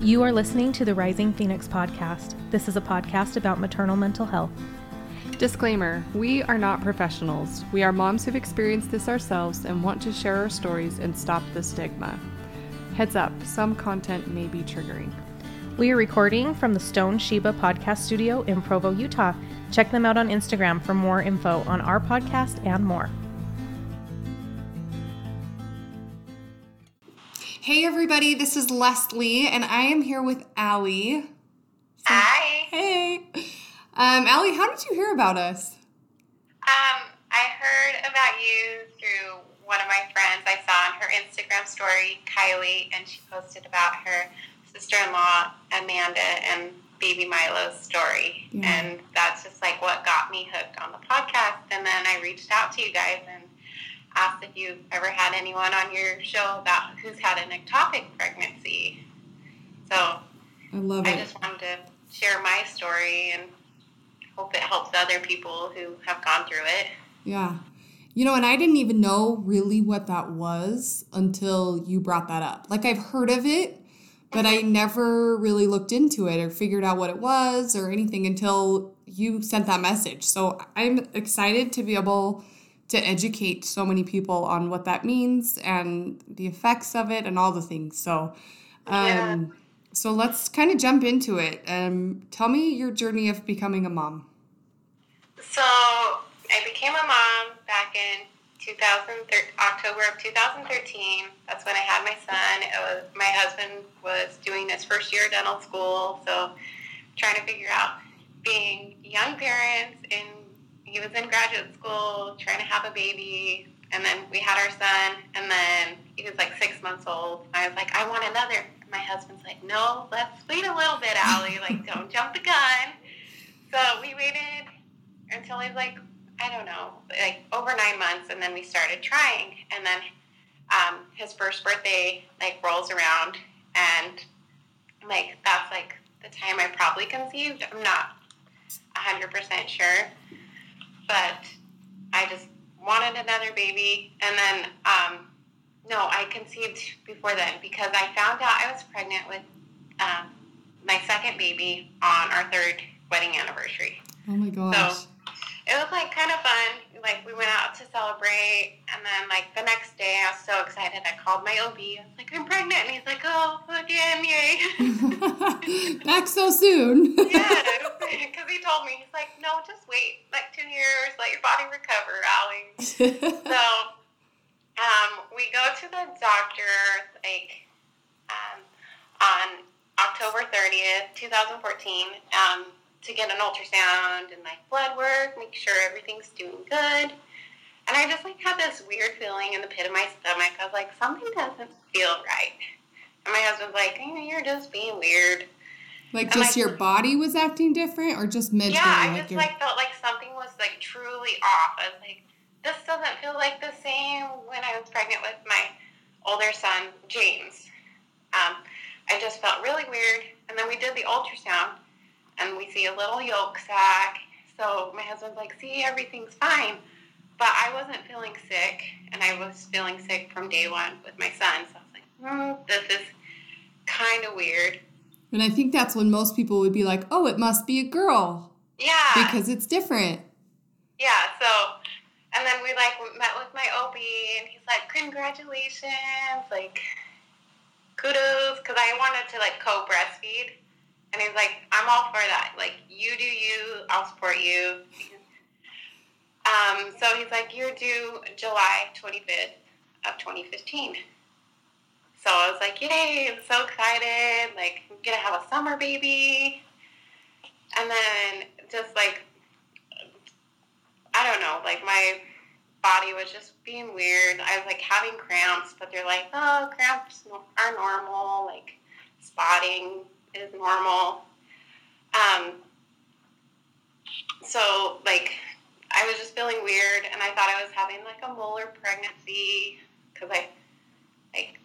You are listening to the Rising Phoenix podcast. This is a podcast about maternal mental health. Disclaimer We are not professionals. We are moms who've experienced this ourselves and want to share our stories and stop the stigma. Heads up, some content may be triggering. We are recording from the Stone Sheba podcast studio in Provo, Utah. Check them out on Instagram for more info on our podcast and more. Hey everybody, this is Leslie, and I am here with Allie. Hi. Hey. Um, Allie, how did you hear about us? Um, I heard about you through one of my friends. I saw on her Instagram story, Kylie, and she posted about her sister-in-law, Amanda, and baby Milo's story. Yeah. And that's just like what got me hooked on the podcast. And then I reached out to you guys and asked if you've ever had anyone on your show about who's had an ectopic pregnancy. So I love it. I just wanted to share my story and hope it helps other people who have gone through it. Yeah. You know, and I didn't even know really what that was until you brought that up. Like, I've heard of it, but I mm-hmm. never really looked into it or figured out what it was or anything until you sent that message. So I'm excited to be able to educate so many people on what that means and the effects of it and all the things. So, um, Yeah. so let's kind of jump into it. Um, tell me your journey of becoming a mom. So I became a mom back in 2013, October of 2013. That's when I had my son. It was, my husband was doing his first year of dental school, so trying to figure out being young parents and he was in graduate school trying to have a baby and then we had our son and then he was like six months old. I was like i want another. And my husband's like no let's wait a little bit Allie. like don't jump the gun. So we waited until he was like i don't know like over nine months and then we started trying. And then um, his first birthday like rolls around and like that's like the time i probably conceived. I'm not 100% sure but I just wanted another baby. And then, um, no, I conceived before then because I found out I was pregnant with um, my second baby on our third wedding anniversary. Oh my gosh. It was like kind of fun. Like we went out to celebrate, and then like the next day, I was so excited. I called my OB. I was like, "I'm pregnant," and he's like, "Oh, again, yay!" Back so soon. yes, because he told me he's like, "No, just wait like two years, let your body recover, Allie." So, um, we go to the doctor like um, on October 30th, 2014, um, to get an ultrasound and like blood work, make sure everything's doing good. And I just like had this weird feeling in the pit of my stomach. I was like, something doesn't feel right. And my husband's like, "Eh, you're just being weird. like And, just like- your body was acting different or just mentally? Yeah, I like just your like felt like something was like truly off. I was like, this doesn't feel like the same when I was pregnant with my older son, James. Um, I just felt really weird. And then we did the ultrasound and we see a little yolk sac. So my husband's like, see, everything's fine. But I wasn't feeling sick and I was feeling sick from day one with my son. So I was like, hmm, this is kind of weird. and I think that's when most people would be like, "Oh, it must be a girl Yeah. because it's different." Yeah, so, and then we like met with my OB, and he's like, congratulations, like, kudos, because I wanted to like co breastfeed. And he's like, I'm all for that. Like, you do you, I'll support you. Um, so he's like, you're due July 25th of 2015. So I was like, yay, I'm so excited. Like, I'm going to have a summer baby. And then just like, I don't know, like my body was just being weird. I was like having cramps, but they're like, oh, cramps are normal. Like, spotting is normal. Um, so, like, I was just feeling weird, and I thought I was having like a molar pregnancy because I like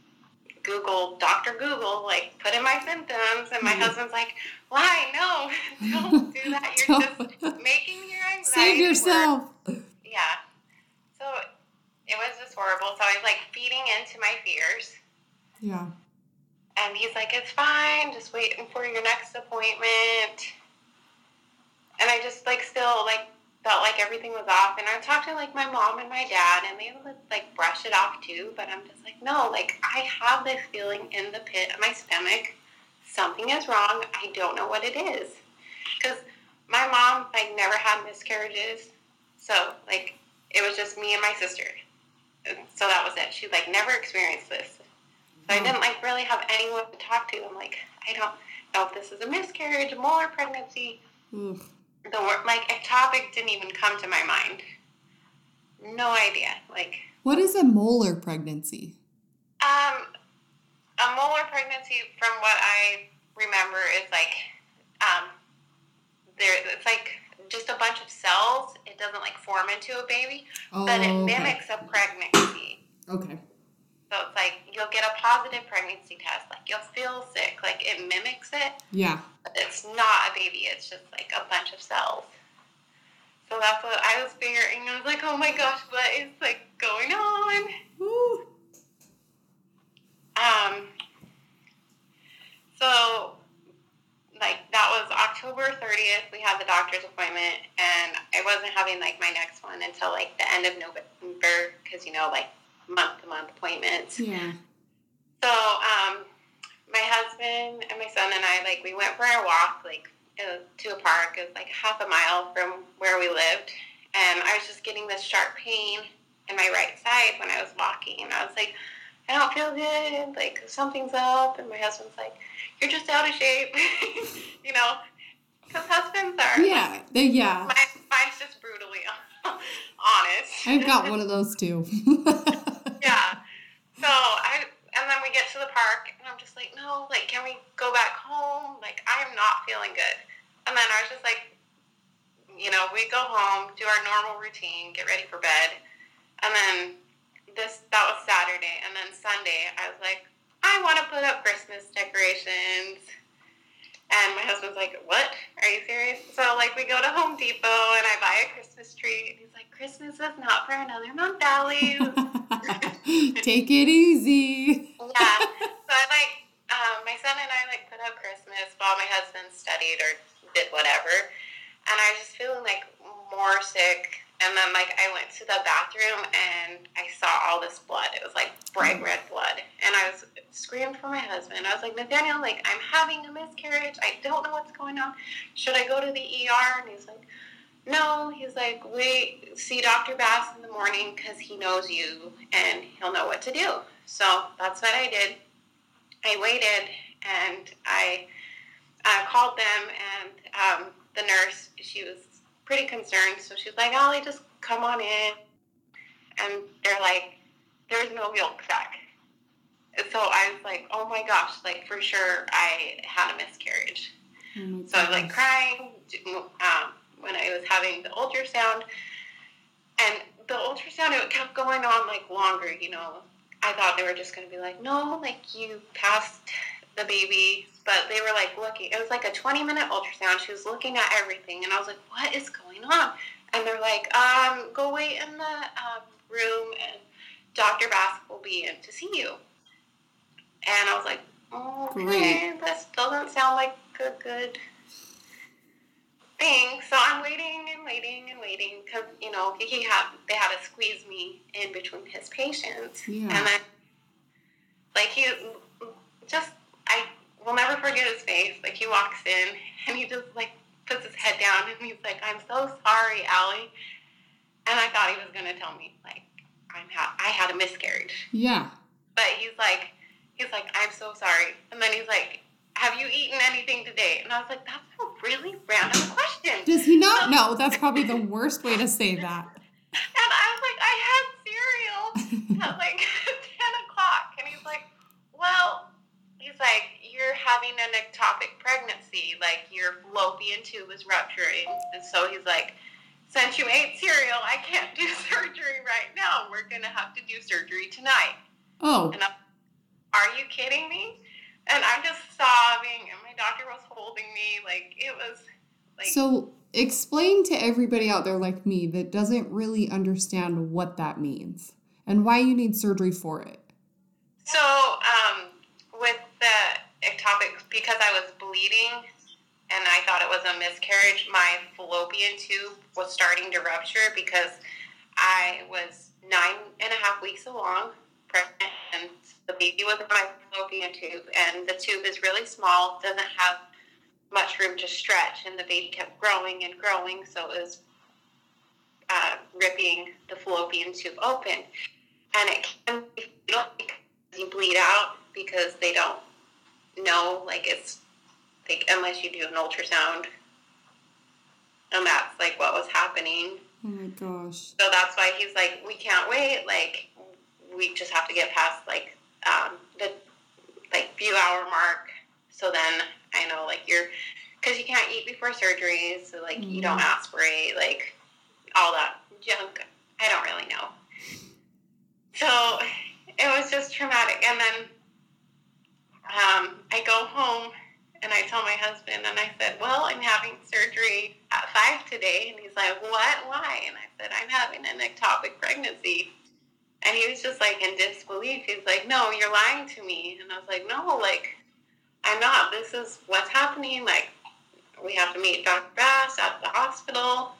Google Doctor Google like put in my symptoms, and my Mhm. husband's like, "Why? No, don't do that. You're just making your anxiety Save worse." yourself. Yeah. So it was just horrible. So I was like feeding into my fears. Yeah. And he's like, it's fine, just waiting for your next appointment. And I just like still like felt like everything was off. And I talked to like my mom and my dad, and they would like brush it off too. But I'm just like, no, like I have this feeling in the pit of my stomach. Something is wrong. I don't know what it is. Because my mom like never had miscarriages, so like it was just me and my sister. So that was it. She like never experienced this. So I didn't like really have anyone to talk to. I'm like, I don't know if this is a miscarriage, a molar pregnancy. Oof. The word like ectopic didn't even come to my mind. No idea. Like What is a molar pregnancy? um, a molar pregnancy, from what I remember, is like um, there. It's like just a bunch of cells. It doesn't like form into a baby, Oh, but it okay. mimics a pregnancy. Okay. So it's like you'll get a positive pregnancy test. Like you'll feel sick. Like it mimics it, Yeah. but it's not a baby. It's just like a bunch of cells. So that's what I was figuring. I was like, oh my gosh, what is like going on? Woo. Um, so, like, that was October 30th. We had the doctor's appointment, and I wasn't having, like, my next one until, like, the end of November, because, you know, like, month-to-month appointments. Yeah. So, um, my husband and my son and I, like, we went for a walk, like, to a park. It was, like, half a mile from where we lived, and I was just getting this sharp pain in my right side when I was walking, and I was like, I don't feel good, like something's up. And my husband's like, you're just out of shape, you know, because husbands are. Yeah. They, yeah. Mine, mine's just brutally honest. I've got one of those too. So I, and then we get to the park, and I'm just like, no, like, can we go back home? Like, I am not feeling good. And then I was just like, you know, we go home, do our normal routine, get ready for bed, and then this that was Saturday, and then Sunday I was like, I want to put up Christmas decorations. And my husband's like, What? Are you serious? So like we go to Home Depot and I buy a Christmas tree and he's like, Christmas is not for another month, Allie. Take it easy. yeah. So I like um, my son and I like put up Christmas while my husband studied or did whatever, and I was just feeling like more sick. And then like I went to the bathroom and I saw all this blood. It was like bright red blood, and I was screamed for my husband. I was like, Nathaniel, like I'm having a miscarriage. I don't know what's going on. Should I go to the ER? And he's like. No, he's like, wait, see Dr. Bass in the morning because he knows you and he'll know what to do. So that's what I did. I waited and I uh, called them, and um, the nurse, she was pretty concerned. So she's like, Allie, just come on in. And they're like, there's no milk sac. And So I was like, oh my gosh, like for sure I had a miscarriage. Oh So I was like crying um, when I was having the ultrasound. And the ultrasound, it kept going on like longer, you know. I thought they were just going to be like, no, like you passed the baby. But they were like looking, it was like a 20 minute ultrasound. She was looking at everything. And I was like, what is going on? And they're like, um, go wait in the um, room and Dr. Bass will be in to see you. And I was like, okay, this doesn't sound like a good thing. So I'm waiting and waiting and waiting because you know he had they had to squeeze me in between his patients, Yeah. and then like he just I will never forget his face. Like he walks in and he just like puts his head down and he's like, "I'm so sorry, Allie," and I thought he was gonna tell me like I'm ha- I had a miscarriage. Yeah. But he's like, he's like, I'm so sorry. And then he's like, Have you eaten anything today? And I was like, That's a really random question. Does he not know? That's probably the worst way to say that. And I was like, I had cereal at like 10 o'clock. And he's like, Well, he's like, You're having an ectopic pregnancy. Like your fallopian tube is rupturing. And so he's like, Since you ate cereal, I can't do surgery right now. We're going to have to do surgery tonight. Oh, And I'm, are you kidding me? And I'm just sobbing, and my doctor was holding me. Like, it was like, so explain to everybody out there like me that doesn't really understand what that means and why you need surgery for it. so um, because I was bleeding and I thought it was a miscarriage, my fallopian tube was starting to rupture because I was nine and a half weeks along, pregnant, and the baby was in my fallopian tube, and the tube is really small, doesn't have much room to stretch, and the baby kept growing and growing, so it was uh, ripping the fallopian tube open. And it can be you bleed out because they don't know, like it's like unless you do an ultrasound, and that's like what was happening. Oh my gosh. So that's why he's like, we can't wait. Like, we just have to get past like um, the like few hour mark. So then I know like you're because you can't eat before surgery, so like mm-hmm. you don't aspirate, like all that junk. I don't really know. So it was just traumatic, and then um, I go home and I tell my husband, and I said, Well, I'm having surgery at five today. And he's like, What? Why? And I said, I'm having an ectopic pregnancy. And he was just like in disbelief. He's like, No, you're lying to me. And I was like, No, like, I'm not. This is what's happening. Like, we have to meet Dr. Bass at the hospital.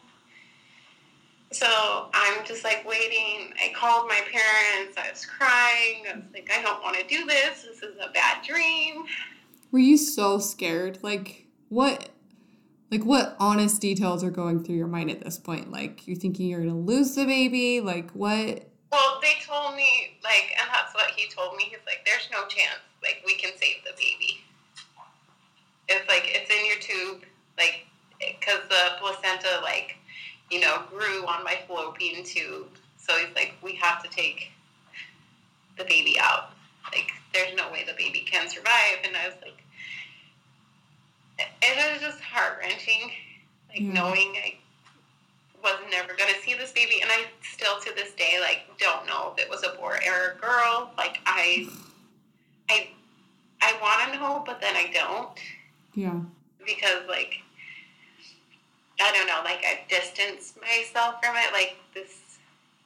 So I'm just like waiting. I called my parents. I was crying. I was like, I don't want to do this. This is a bad dream. Were you so scared? Like what like what honest details are going through your mind at this point? Like you're thinking you're gonna lose the baby? Like what Well, they told me like and that's what he told me. He's like, There's no chance like we can save the baby. It's like it's in your tube, like because the placenta like you know grew on my fallopian tube. So he's like, we have to take the baby out. Like, there's no way the baby can survive. And I was like, it was just heart wrenching, like mm. knowing I was never going to see this baby, and I still to this day like don't know if it was a boy or a girl. Like I, I, I want to know, but then I don't. Yeah. Because like, I don't know, like I've distanced myself from it. Like this,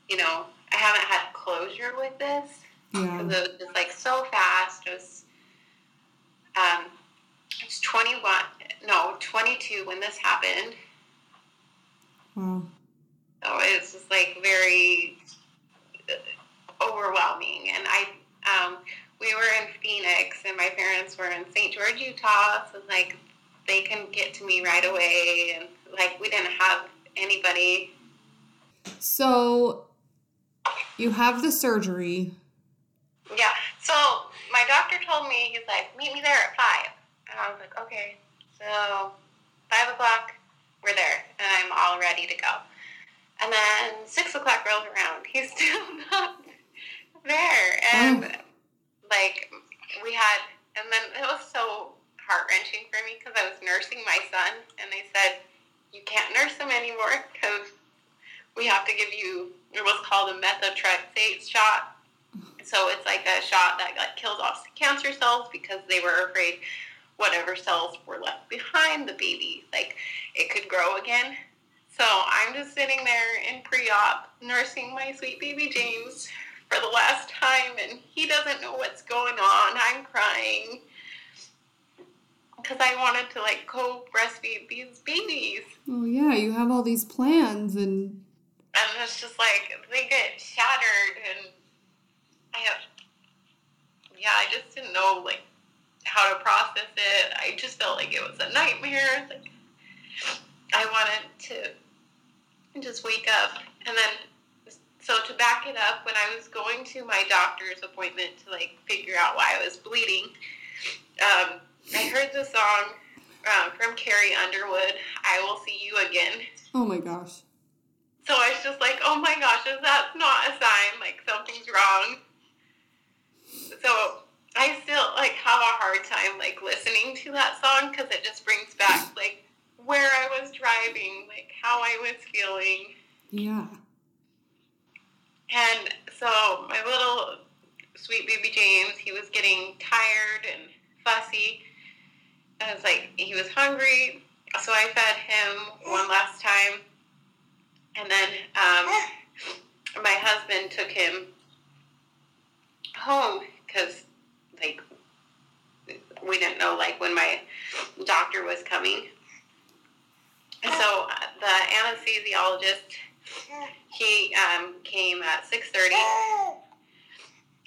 you know, I haven't had closure with this. Yeah. It was just like so fast. It was. Um, it's 21, no, 22 when this happened. Wow. So it's just like very overwhelming. And I, um, we were in Phoenix and my parents were in St. George, Utah. So like they can get to me right away. And like we didn't have anybody. So you have the surgery. Yeah. So my doctor told me, he's like, meet me there at five. And I was like, okay. So five o'clock, we're there, and I'm all ready to go. And then six o'clock rolls around. He's still not there. And oh. like we had, and then it was so heart wrenching for me because I was nursing my son, and they said you can't nurse them anymore because we have to give you what's called a methotrexate shot. So it's like a shot that like kills off cancer cells because they were afraid whatever cells were left behind the baby, like it could grow again. So I'm just sitting there in pre-op nursing my sweet baby James for the last time, and he doesn't know what's going on. I'm crying because I wanted to like co-breastfeed these babies. Oh yeah, you have all these plans and. And it's just like they get shattered, and I have. Yeah, I just didn't know like how to process it. I just felt like it was a nightmare. Like I wanted to just wake up. And then, so to back it up, when I was going to my doctor's appointment to like figure out why I was bleeding, um, I heard the song um, from Carrie Underwood, I Will See You Again. Oh my gosh. So I was just like, oh my gosh, is that not a sign? Like something's wrong. So I still like have a hard time like listening to that song because it just brings back like where I was driving, like how I was feeling. Yeah. And so my little sweet baby James, he was getting tired and fussy. I was like, he was hungry, so I fed him one last time, and then um, my husband took him home because like we didn't know like when my doctor was coming. And so uh, the anesthesiologist, he um, came at 6.30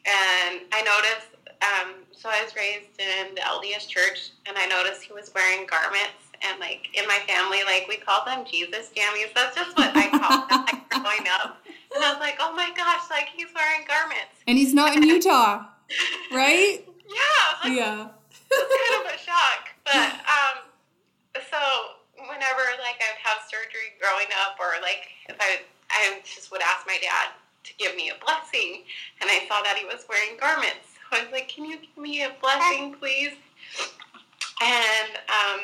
and I noticed, um, so I was raised in the LDS church and I noticed he was wearing garments and like in my family, like we call them Jesus jammies. That's just what I call them like growing up. And I was like, oh my gosh, like he's wearing garments. And he's not in Utah, right? Yeah, like, Yeah. it's kind of a shock. But um, so whenever like I'd have surgery growing up, or like if I I just would ask my dad to give me a blessing, and I saw that he was wearing garments. So I was like, "Can you give me a blessing, please?" And um,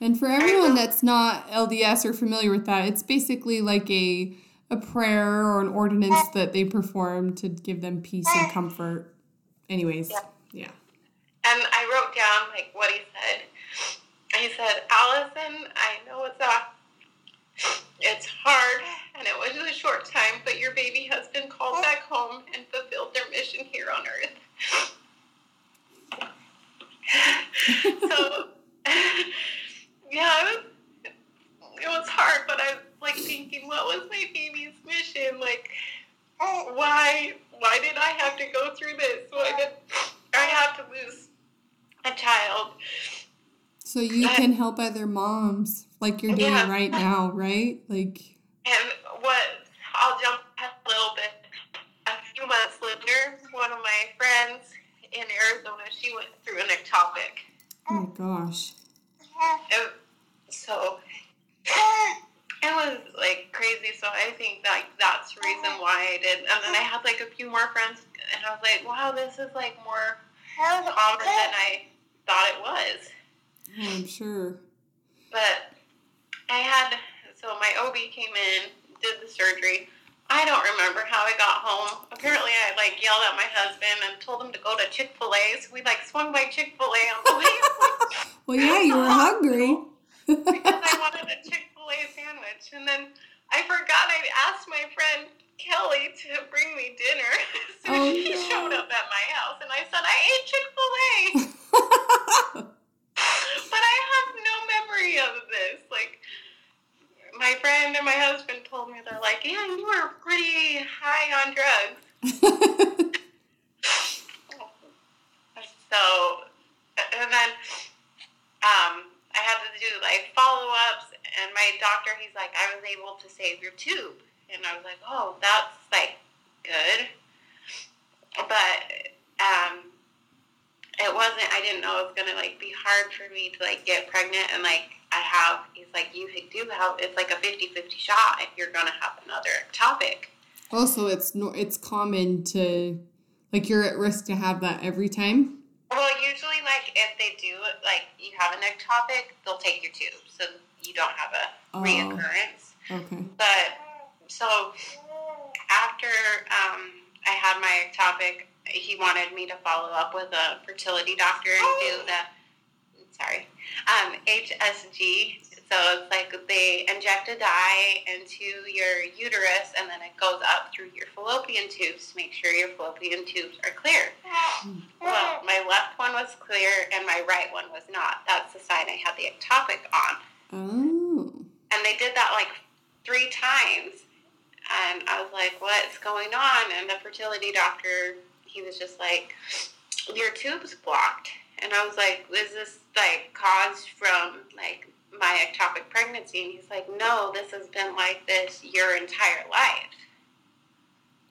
And for everyone that's not LDS or familiar with that, it's basically like a a prayer or an ordinance that they perform to give them peace and comfort. Anyways, Yeah. yeah. and I wrote down like what he said. He said, "Allison, I know it's a it's hard, and it was a short time, but your baby has been called back home and fulfilled their mission here on earth." so, yeah, it was, it was hard, but I was like thinking, what was my baby's mission? Like, why why did I have to go through this? Why did I have to lose a child? So you can help other moms like you're doing Yeah. right now, right? Like And what I'll jump ahead a little bit. A few months later, one of my friends in Arizona, she went through an ectopic. oh my gosh. And so it was like crazy. So I think like that's the reason why I did. And then I had like a few more friends, and I was like, wow, this is like more common than I thought it was. I'm sure. But I had so my OB came in, did the surgery. I don't remember how I got home. Apparently, I like yelled at my husband and told him to go to Chick Fil A. So we like swung by Chick Fil A on the way Well, yeah, you were hungry. because I wanted a Chick Fil A sandwich. And then I forgot I asked my friend Kelly to bring me dinner. so Oh, she no. showed up at my house, and I said I ate Chick Fil A. but I have no memory of this. Like, my friend and my husband told me, they're like, yeah, you were pretty high on drugs. So, and then um, I had to do like follow ups, and my doctor, he's like, I was able to save your tube. And I was like, oh, that's like good. But um, it wasn't, I didn't know it was going to like be hard for me to like get pregnant. And like, I have, he's like, you do have, it's like a 50 50 shot if you're to have another ectopic. also, it's no, it's common to like you're at risk to have that every time. Well, usually, like if they do, like you have an ectopic, they'll take your tube, so you don't have a Oh. reoccurrence. Okay. But so after um, I had my ectopic, he wanted me to follow up with a fertility doctor and do the sorry um, HSG. So it's like they inject a dye into your uterus and then it goes up through your fallopian tubes to make sure your fallopian tubes are clear. Well, my left one was clear and my right one was not. That's the sign I had the ectopic on. Oh. And they did that like three times. And I was like, what's going on? And the fertility doctor, he was just like, your tube's blocked. And I was like, is this like caused from like my ectopic pregnancy? And he's like, no, this has been like this your entire life.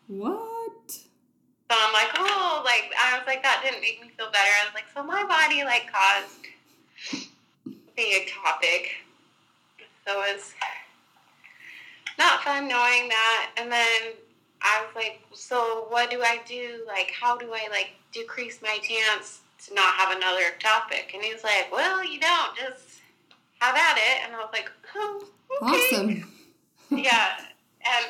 What? So I'm like, oh, like I was like, that didn't make me feel better. I was like, so my body like caused the ectopic. So it's not fun knowing that. And then I was like, so what do I do? Like, how do I like decrease my chance to not have another ectopic. And he's like, well, you don't just have at it. And I was like, oh, okay Awesome. yeah, and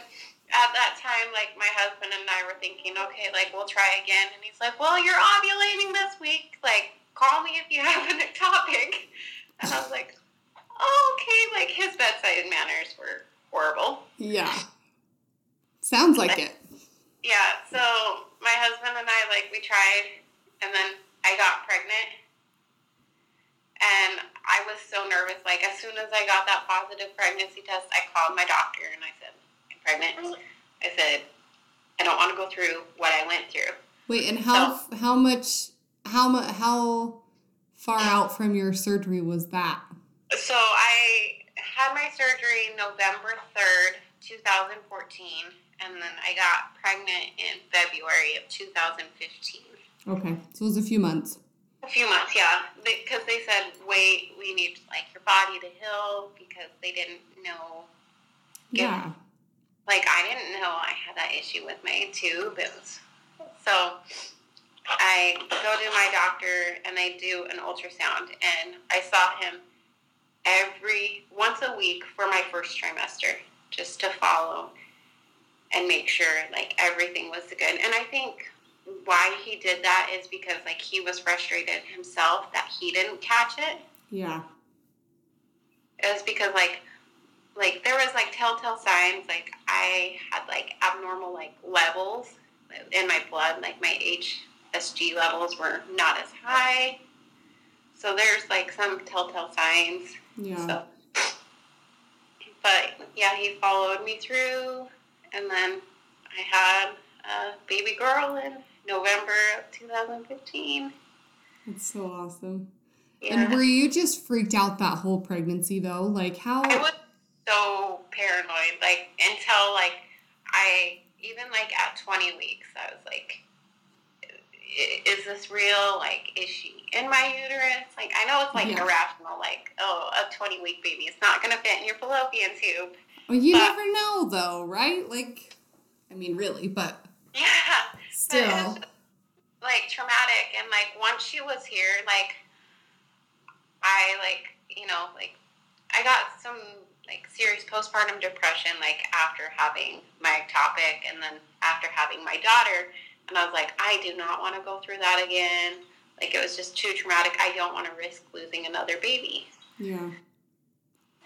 at that time, like my husband and I were thinking, okay, like we'll try again. And he's like, well, you're ovulating this week. Like, call me if you have an ectopic. And I was like, oh, okay. Like his bedside manners were horrible. Yeah. Sounds like it. Yeah. So my husband and I, like, we tried, and then I got pregnant. And I was so nervous. Like as soon as I got that positive pregnancy test, I called my doctor and I said, "I'm pregnant." Oh. I said, "I don't want to go through what I went through." Wait, and how how much how mu- how far out from your surgery was that? So I had my surgery November third, two thousand fourteen, and then I got pregnant in February of two thousand fifteen. Okay, so it was a few months. A few months, yeah, because they, said, "Wait, we need like your body to heal," because they didn't know. Yeah. Like I didn't know I had that issue with my tube. It was so. I go to my doctor and I do an ultrasound, and I saw him every once a week for my first trimester, just to follow and make sure like everything was good. And I think why he did that is because like he was frustrated himself that he didn't catch it. Yeah. It was because like like there was like telltale signs like I had like abnormal like levels in my blood, like my hCG levels were not as high. So there's like some telltale signs. Yeah. So, but yeah, he followed me through, and then I had a baby girl in November of 2015. That's so awesome. Yeah. And were you just freaked out that whole pregnancy though? Like how I was so paranoid, like until like I even like at 20 weeks, I was like, is this real? Like, is she in my uterus? Like, I know it's like Yeah. irrational, like, oh, a 20 week baby, it's not gonna fit in your fallopian tube. Well, you but- never know though, right? Like I mean really, but Yeah, still. like traumatic, and like once she was here, like, I like you know like I got some like serious postpartum depression like after having my ectopic and then after having my daughter and I was like I do not want to go through that again like it was just too traumatic I don't want to risk losing another baby Yeah.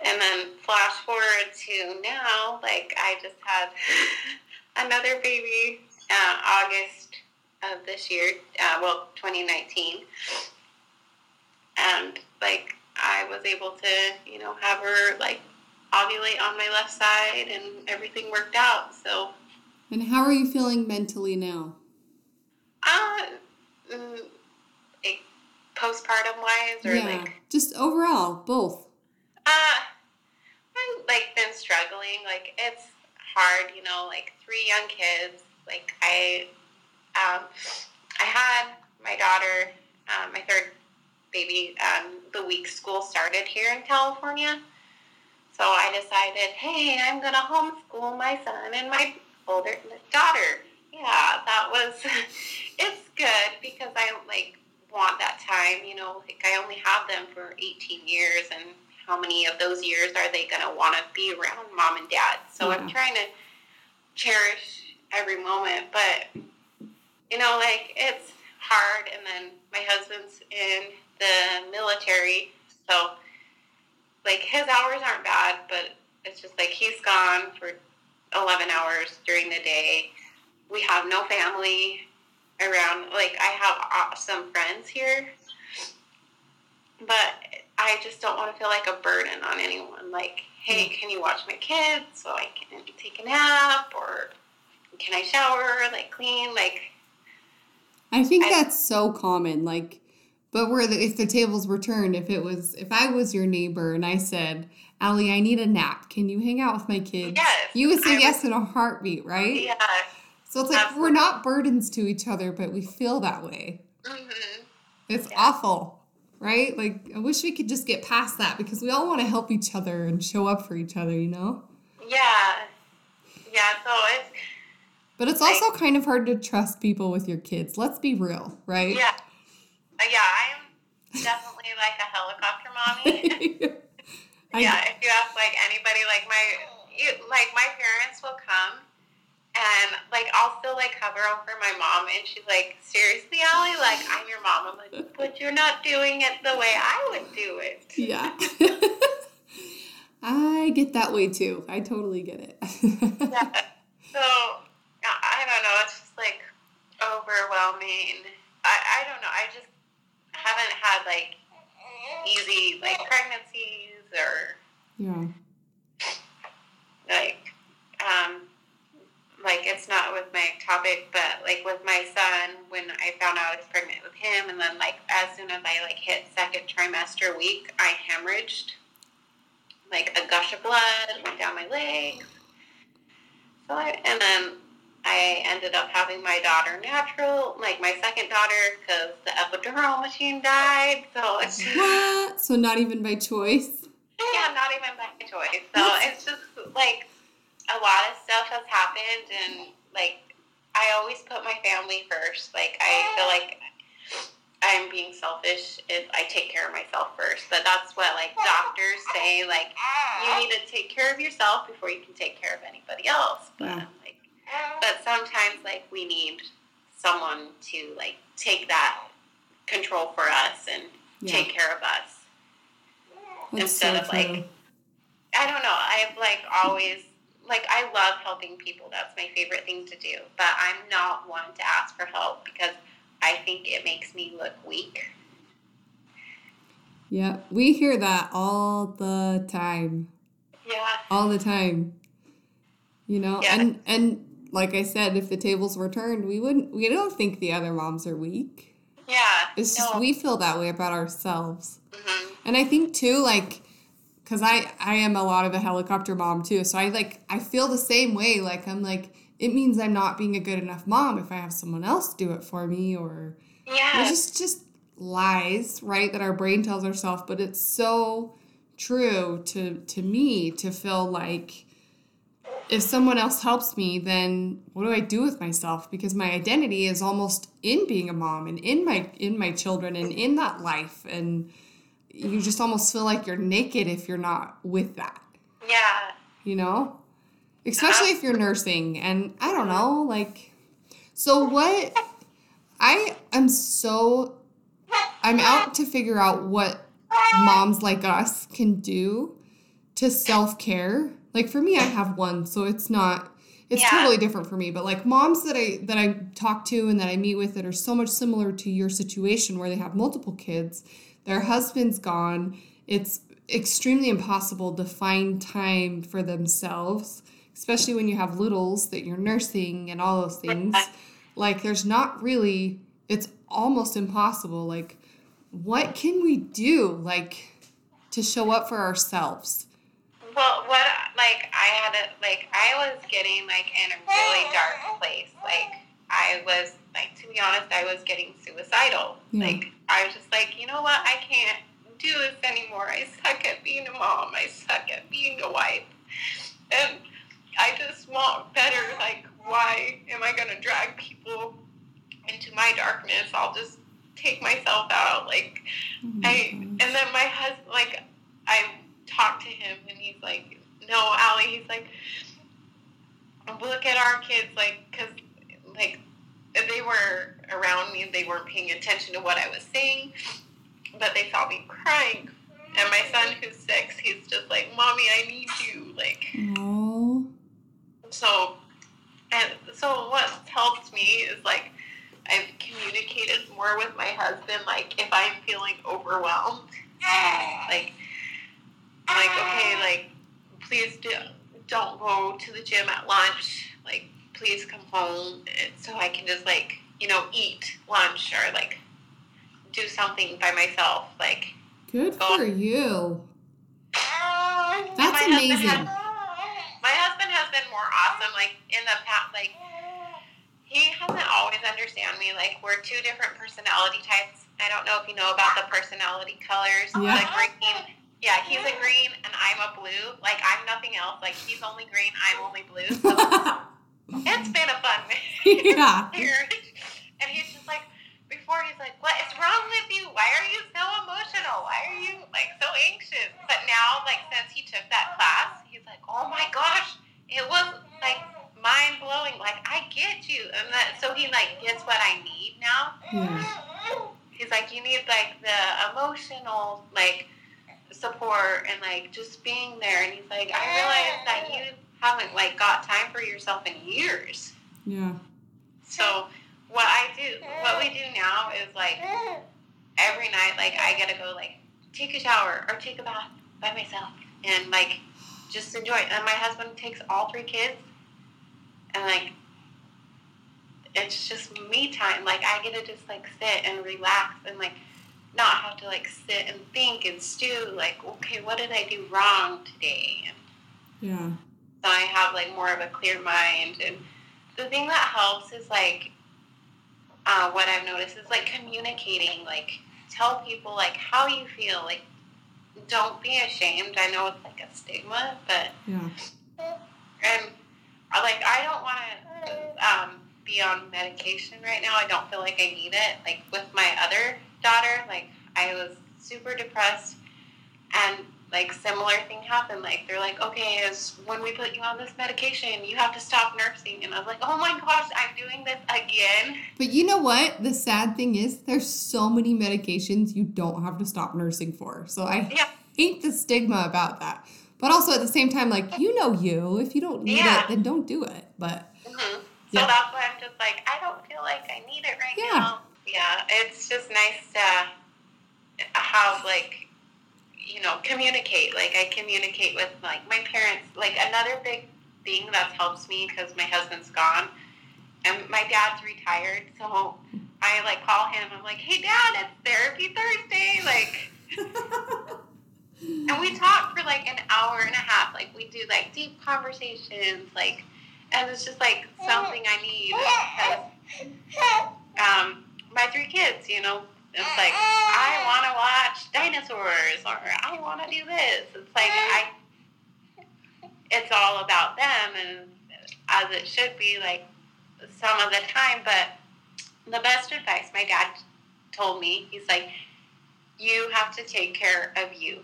and then flash forward to now like I just had another baby uh, August of this year uh, well 2019 and like I was able to, you know, have her like ovulate on my left side, and everything worked out. So, And how are you feeling mentally now? uh, mm, like postpartum wise, or yeah. like, just overall, both. uh, I've like been struggling. Like it's hard, you know, like three young kids. Like I, um, I had my daughter, um, my third baby, um, the week school started here in California. So I decided, hey, I'm gonna homeschool my son and my older daughter. Yeah, that was. it's good because I like want that time. You know, like I only have them for 18 years, and how many of those years are they gonna want to be around mom and dad? So I'm trying to cherish every moment, but you know, like it's hard. And then my husband's in the military, so like his hours aren't bad, but it's just like he's gone for 11 hours during the day. We have no family around. Like I have uh, some friends here, but I just don't want to feel like a burden on anyone. Like, hey, can you watch my kids so I can take a nap, or can I shower, like clean, like I think I- that's so common. Like, but where the, if the tables were turned, if it was, if I was your neighbor and I said, Allie, I need a nap. Can you hang out with my kids? Yes, You would say I yes in a heartbeat, right? yeah. So it's like we're not burdens to each other, but we feel that way. hmm It's Yeah. awful, right? Like, I wish we could just get past that because we all want to help each other and show up for each other, you know? Yeah, yeah. So it's But it's also kind of hard to trust people with your kids. Let's be real, right? yeah, Uh, yeah. I'm definitely like a helicopter mommy. Yeah, if you ask like anybody, like my you, like my parents will come and like I'll still like cover over my mom and she's like, Seriously, Allie, like I'm your mom. I'm like, but you're not doing it the way I would do it. Yeah. I get that way too. I totally get it. Yeah. So I don't know, it's just like overwhelming. I, I don't know, I just haven't had like easy like pregnancies or Yeah. like um like it's not with my ectopic but like with my son when i found out i was pregnant with him and then like as soon as i like hit second trimester week i hemorrhaged like a gush of blood went down my legs so I, and then i ended up having my daughter natural like my second daughter because the epidural machine died so it's just What? So not even by choice. yeah, not even by choice. So it's just like a lot of stuff has happened, and like I always put my family first. Like I feel like I'm being selfish if I take care of myself first. But that's what like doctors say. Like you need to take care of yourself before you can take care of anybody else. But Yeah. But sometimes like we need someone to like take that control for us and Yeah. take care of us. That's instead so of, like. I don't know. I've like always like I love helping people. That's my favorite thing to do. But I'm not one to ask for help because I think it makes me look weak. Yeah, we hear that all the time. Yeah. All the time. You know, Yeah. and and like I said, if the tables were turned, we wouldn't we don't think the other moms are weak. Yeah. It's just no. we feel that way about ourselves. Mhm. And I think too, like, cause I I am a lot of a helicopter mom too, so I like I feel the same way. Like I'm like it means I'm not being a good enough mom if I have someone else do it for me, or Yeah. it's just just lies, right? That our brain tells ourselves, but it's so true to to me to feel like if someone else helps me, then what do I do with myself? Because my identity is almost in being a mom and in my in my children and in that life and you just almost feel like you're naked if you're not with that, yeah. you know? Especially if you're nursing and I don't know, like so what I am so I'm out to figure out what moms like us can do to self-care. Like for me I have one, so it's not it's Yeah. totally different for me, but like moms that I that I talk to and that I meet with that are so much similar to your situation where they have multiple kids, their husband's gone, it's extremely impossible to find time for themselves, especially when you have littles that you're nursing and all those things. Like there's not really it's almost impossible like what can we do like to show up for ourselves? Well, what like I had a like I was getting like in a really dark place. Like I was like to be honest, I was getting suicidal. Yeah. Like I was just like, you know what, I can't do this anymore. I suck at being a mom. I suck at being a wife. And I just want better. Like, why am I gonna drag people into my darkness? I'll just take myself out. Like oh I and then my husband, like, I talked to him, and he's like, "No, Allie." He's like, "Look at our kids, like, cause, like, they were around me, and they weren't paying attention to what I was saying, but they saw me crying." And my son, who's six, he's just like, "Mommy, I need you." Like, Oh, so, and so what helped me is like I've communicated more with my husband. Like if I'm feeling overwhelmed, like I'm like okay, like please do, don't go to the gym at lunch. Like please come home so I can just like you know eat lunch or like do something by myself. Like good for you. Um, That's That's amazing. my husband has been more awesome. Like in the past, like he hasn't always understand me. Like we're two different personality types. I don't know if you know about the personality colors. Yeah. The green. Yeah, he's a green and I'm a blue. Like I'm nothing else. Like he's only green, I'm only blue. So it's been a fun yeah. And he's just like, before he's like, what is wrong with you? Why are you so emotional? Why are you like so anxious? But now, like since he took that class, he's like, oh my gosh, it was like mind blowing. Like I get you, and that so he like gets what I need now. Yeah. He's like, you need like the emotional like support and like just being there. And he's like, I realize that you haven't like got time for yourself in years. Yeah. So what I do, what we do now is like every night, like I gotta go like take a shower or take a bath by myself and like just enjoy it. And my husband takes all three kids and like it's just me time. Like I get to just like sit and relax and like not have to like sit and think and stew like okay what did I do wrong today and Yeah. so I have like more of a clear mind. And the thing that helps is like uh, what I've noticed is like communicating. Like tell people like how you feel. Like don't be ashamed. I know it's like a stigma, but Yeah. and uh, like I don't want to um, be on medication right now. I don't feel like I need it. Like with my other daughter, like I was super depressed, and like similar thing happened. Like they're like, okay, is when we put you on this medication, you have to stop nursing. And I was like, oh my gosh, I'm doing this again. But you know what? The sad thing is, there's so many medications you don't have to stop nursing for. So I Yeah. hate the stigma about that. But also at the same time, like, you know you. If you don't need Yeah. it, then don't do it. But hmm Yeah. So that's why I'm just like, I don't feel like I need it right Yeah. now. Yeah, it's just nice to have like, you know, communicate. Like I communicate with like my parents. Like another big thing that helps me because my husband's gone, and my dad's retired, so I like call him. I'm like, Hey, Dad, it's therapy Thursday. Like. And we talk for like an hour and a half. Like we do like deep conversations, like, and it's just like something I need because um, my three kids, you know, it's like I want to watch dinosaurs or I want to do this. It's like I, it's all about them, and as it should be, like some of the time. But the best advice my dad told me, he's like, you have to take care of you.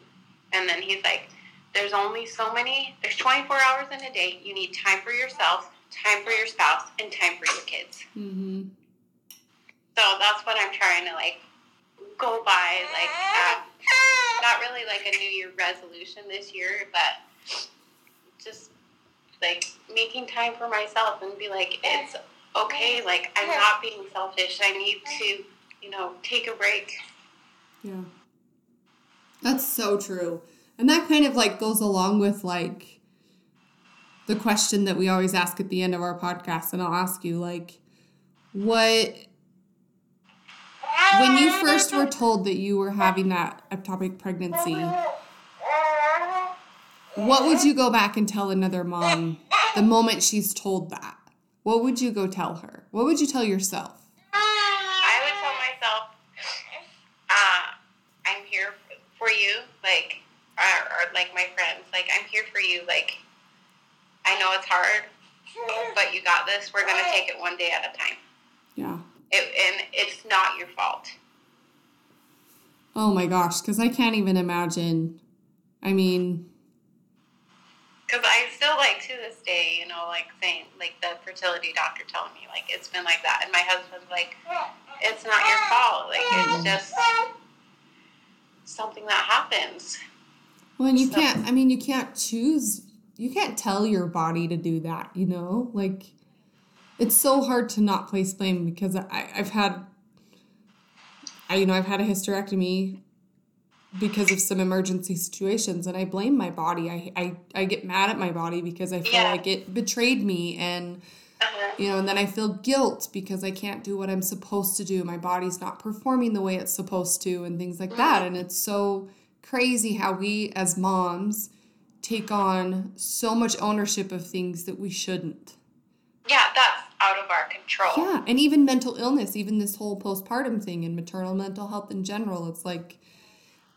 And then he's like, there's only so many, there's 24 hours in a day. You need time for yourself, time for your spouse, and time for your kids. hmm So that's what I'm trying to like go by. Like, uh, not really like a New Year resolution this year, but just like making time for myself and be like, it's okay. Like, I'm not being selfish. I need to, you know, take a break. Yeah. That's so true. And that kind of like goes along with like the question that we always ask at the end of our podcast. And I'll ask you, like, what, when you first were told that you were having that ectopic pregnancy, what would you go back and tell another mom the moment she's told that? What would you go tell her? What would you tell yourself? I would tell myself, uh, I'm here for you, like, or, or like my friends, like, I'm here for you. Like, I know it's hard, but you got this. We're going to take it one day at a time. Yeah. It, and it's not your fault. Oh my gosh, because I can't even imagine. I mean, Because I still, like, to this day, you know, like, saying, like, the fertility doctor telling me, like, it's been like that. And my husband's like, it's not your fault. Like, it's just something that happens. well, and you So- can't, I mean, you can't choose, you can't tell your body to do that, you know? Like, it's so hard to not place blame because I, I've had, I, you know, I've had a hysterectomy because of some emergency situations and I blame my body. I, I, I get mad at my body because I feel Yeah. like it betrayed me and, Uh-huh. you know, and then I feel guilt because I can't do what I'm supposed to do. My body's not performing the way it's supposed to, and things like that. And it's so crazy how we as moms take on so much ownership of things that we shouldn't. Yeah, that's out of our control. Yeah, and even mental illness, even this whole postpartum thing and maternal mental health in general, it's like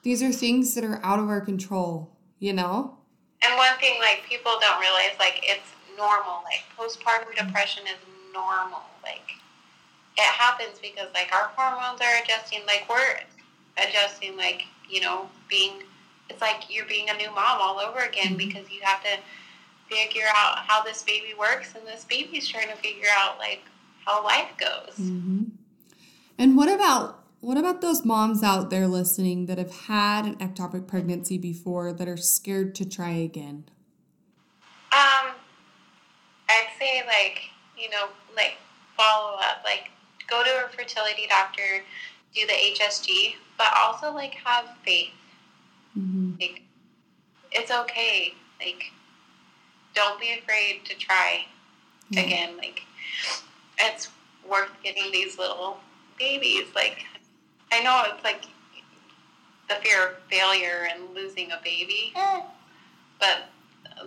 these are things that are out of our control, you know? And one thing, like, people don't realize, like, it's normal. Like, postpartum depression is normal. Like, it happens because, like, our hormones are adjusting. Like, we're adjusting, like, you know, being, it's like you're being a new mom all over again mm-hmm. because you have to figure out how this baby works and this baby's trying to figure out, like, how life goes. Mm-hmm. And what about what about those moms out there listening that have had an ectopic pregnancy before that are scared to try again? Um, I'd say like you know like follow up, like go to a fertility doctor, do the HSG, but also like have faith. Like, it's okay. Like, don't be afraid to try Yeah. again. Like, it's worth getting these little babies. Like, I know it's like the fear of failure and losing a baby, but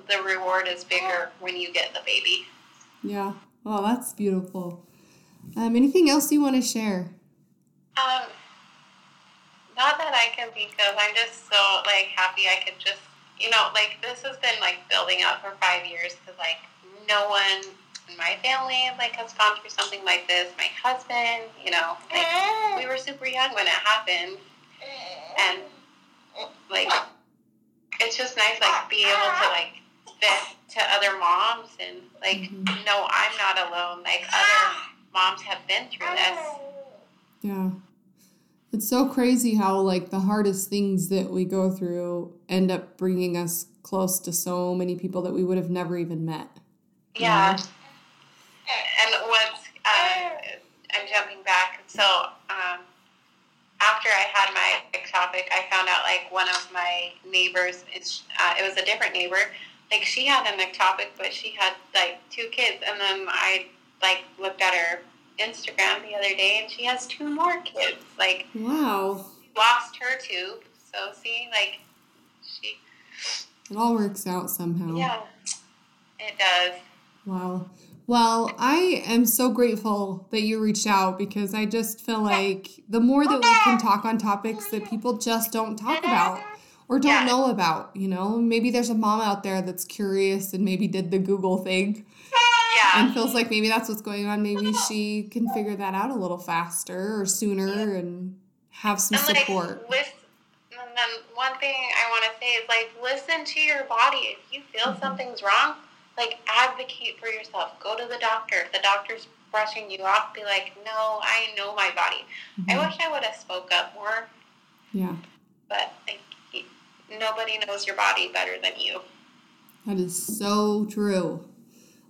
the reward is bigger when you get the baby. Yeah. Oh, that's beautiful. Um, anything else you want to share? Um, not that I can think of. I'm just so like happy I could just, you know, like this has been like building up for five years because like no one in my family like has gone through something like this. My husband, you know, like mm. we were super young when it happened, mm. and like it's just nice like be able to like vent to other moms and like Mhm. no, I'm not alone. Like other moms have been through this. Mm. Yeah. It's so crazy how, like, the hardest things that we go through end up bringing us close to so many people that we would have never even met. Yeah. And what's, uh, I'm jumping back. So, um, after I had my ectopic, I found out like one of my neighbors, it's, uh, it was a different neighbor, like she had an ectopic, but she had like two kids. And then I like looked at her Instagram the other day and she has two more kids. Like, Wow. lost her tube. So, see, like, she, It all works out somehow. yeah, it does. Wow. Well, I am so grateful that you reached out because I just feel like the more that we can talk on topics that people just don't talk about or don't Yeah. know about, you know, maybe there's a mom out there that's curious and maybe did the Google thing Yeah. and feels like maybe that's what's going on. Maybe she can figure that out a little faster or sooner and have some and like support. listen and then one thing i want to say is like listen to your body if you feel Mm-hmm. something's wrong like advocate for yourself go to the doctor if the doctor's brushing you off be like no i know my body i Mhm. wish i would have spoke up more Yeah, but like nobody knows your body better than you that is so true.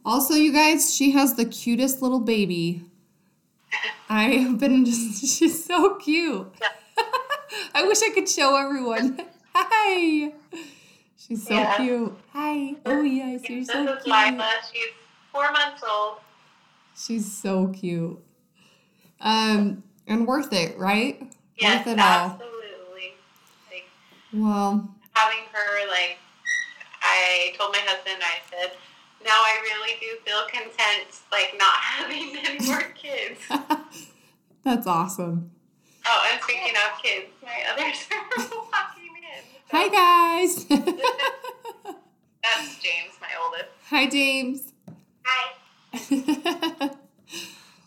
Also, you guys, she has the cutest little baby. I have been just, she's so cute. I wish I could show everyone. Hi. She's so Yeah. cute. Hi. Oh, yes, you're this so is cute. lila she's four months old She's so cute. Um, and worth it, right? yes worth it all. absolutely like Well, having her like I told my husband I said now I really do feel content like not having any more kids. that's awesome. Oh, and speaking of kids, my others are walking in. Hi, guys. That's James, my oldest. Hi, James. Hi.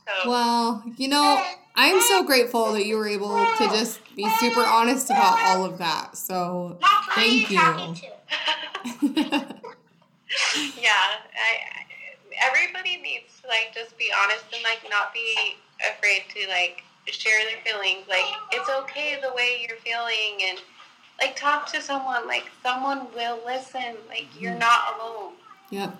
So well, you know, I'm so grateful that you were able to just be super honest about all of that. So, thank you. Yeah, I, everybody needs to like just be honest and like not be afraid to like share their feelings. Like it's okay the way you're feeling and like talk to someone. Like someone will listen. Like you're mm-hmm. not alone. Yep.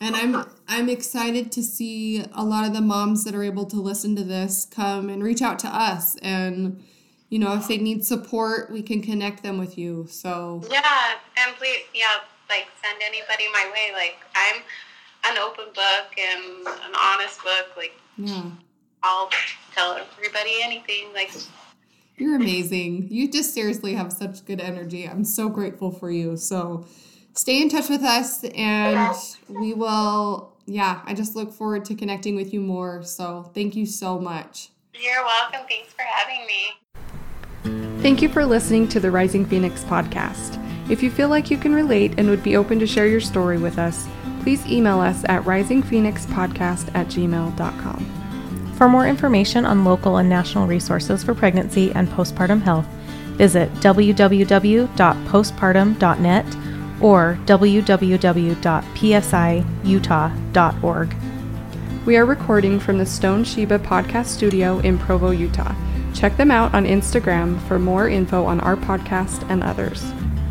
And I'm I'm excited to see a lot of the moms that are able to listen to this come and reach out to us and you know, if they need support, we can connect them with you. So, Yeah, and please, yeah, like send anybody my way. Like I'm an open book and an honest book. Like yeah. I'll tell everybody anything. Like You're amazing. You just seriously have such good energy. I'm so grateful for you. So stay in touch with us and we will, yeah, I just look forward to connecting with you more. So thank you so much. you're welcome. Thanks for having me. Thank you for listening to the Rising Phoenix podcast. If you feel like you can relate and would be open to share your story with us, please email us at risingphoenixpodcast at gmail.com. For more information on local and national resources for pregnancy and postpartum health, visit www.postpartum.net or www.psiutah.org. We are recording from the Stone Sheba podcast studio in Provo, Utah. Check them out on Instagram for more info on our podcast and others.